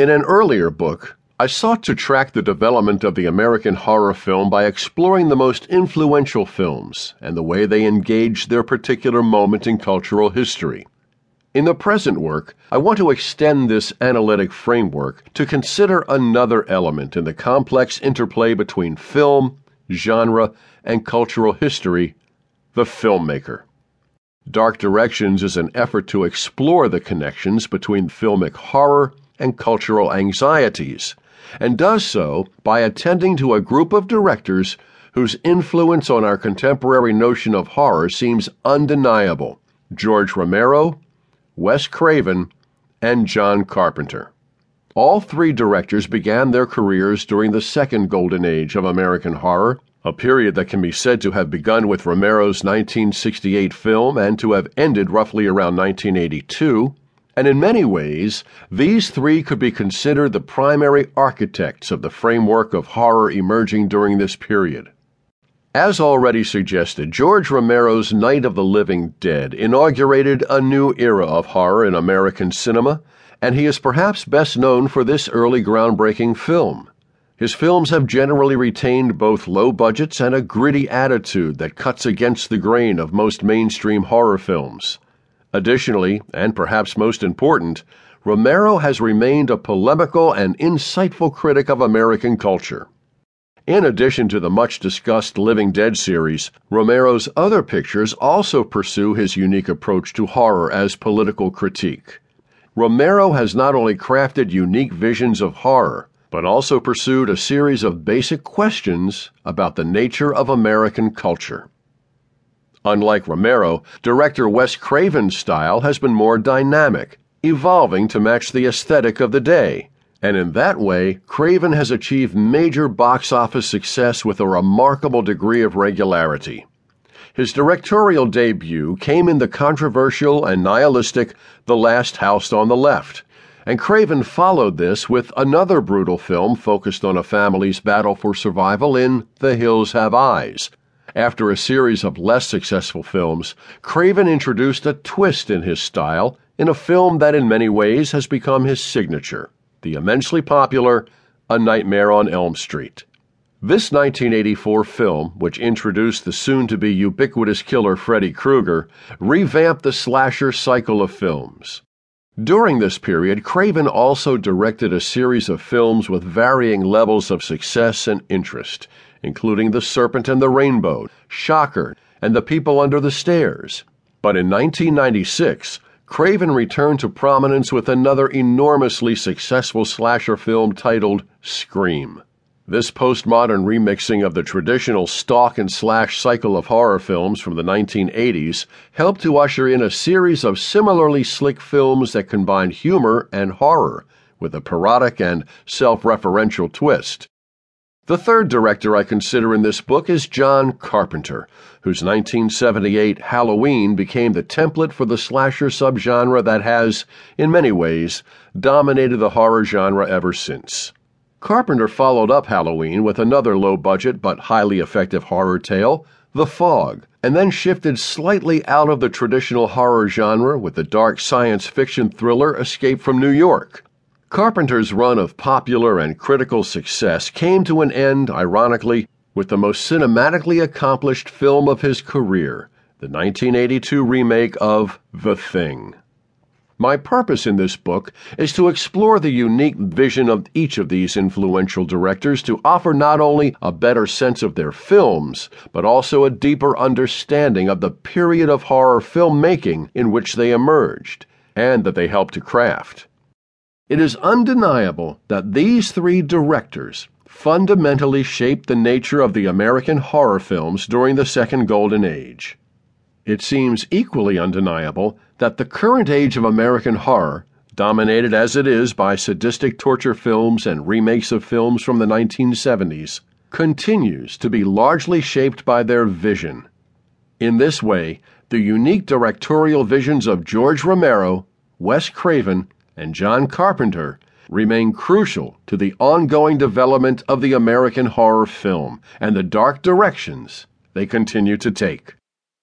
In an earlier book, I sought to track the development of the American horror film by exploring the most influential films and the way they engaged their particular moment in cultural history. In the present work, I want to extend this analytic framework to consider another element in the complex interplay between film, genre, and cultural history the filmmaker. Dark Directions is an effort to explore the connections between filmic horror and cultural anxieties, and does so by attending to a group of directors whose influence on our contemporary notion of horror seems undeniable George Romero, Wes Craven, and John Carpenter. All three directors began their careers during the second golden age of American horror, a period that can be said to have begun with Romero's 1968 film and to have ended roughly around 1982. And in many ways, these three could be considered the primary architects of the framework of horror emerging during this period. As already suggested, George Romero's Night of the Living Dead inaugurated a new era of horror in American cinema, and he is perhaps best known for this early groundbreaking film. His films have generally retained both low budgets and a gritty attitude that cuts against the grain of most mainstream horror films. Additionally, and perhaps most important, Romero has remained a polemical and insightful critic of American culture. In addition to the much discussed Living Dead series, Romero's other pictures also pursue his unique approach to horror as political critique. Romero has not only crafted unique visions of horror, but also pursued a series of basic questions about the nature of American culture. Unlike Romero, director Wes Craven's style has been more dynamic, evolving to match the aesthetic of the day. And in that way, Craven has achieved major box office success with a remarkable degree of regularity. His directorial debut came in the controversial and nihilistic The Last House on the Left, and Craven followed this with another brutal film focused on a family's battle for survival in The Hills Have Eyes, after a series of less successful films, Craven introduced a twist in his style in a film that in many ways has become his signature the immensely popular A Nightmare on Elm Street. This 1984 film, which introduced the soon to be ubiquitous killer Freddy Krueger, revamped the slasher cycle of films. During this period, Craven also directed a series of films with varying levels of success and interest, including The Serpent and the Rainbow, Shocker, and The People Under the Stairs. But in 1996, Craven returned to prominence with another enormously successful slasher film titled Scream. This postmodern remixing of the traditional stalk and slash cycle of horror films from the 1980s helped to usher in a series of similarly slick films that combined humor and horror with a parodic and self referential twist. The third director I consider in this book is John Carpenter, whose 1978 Halloween became the template for the slasher subgenre that has, in many ways, dominated the horror genre ever since. Carpenter followed up Halloween with another low budget but highly effective horror tale, The Fog, and then shifted slightly out of the traditional horror genre with the dark science fiction thriller Escape from New York. Carpenter's run of popular and critical success came to an end, ironically, with the most cinematically accomplished film of his career, the 1982 remake of The Thing. My purpose in this book is to explore the unique vision of each of these influential directors to offer not only a better sense of their films, but also a deeper understanding of the period of horror filmmaking in which they emerged and that they helped to craft. It is undeniable that these three directors fundamentally shaped the nature of the American horror films during the Second Golden Age. It seems equally undeniable that the current age of American horror, dominated as it is by sadistic torture films and remakes of films from the 1970s, continues to be largely shaped by their vision. In this way, the unique directorial visions of George Romero, Wes Craven, and John Carpenter remain crucial to the ongoing development of the American horror film and the dark directions they continue to take.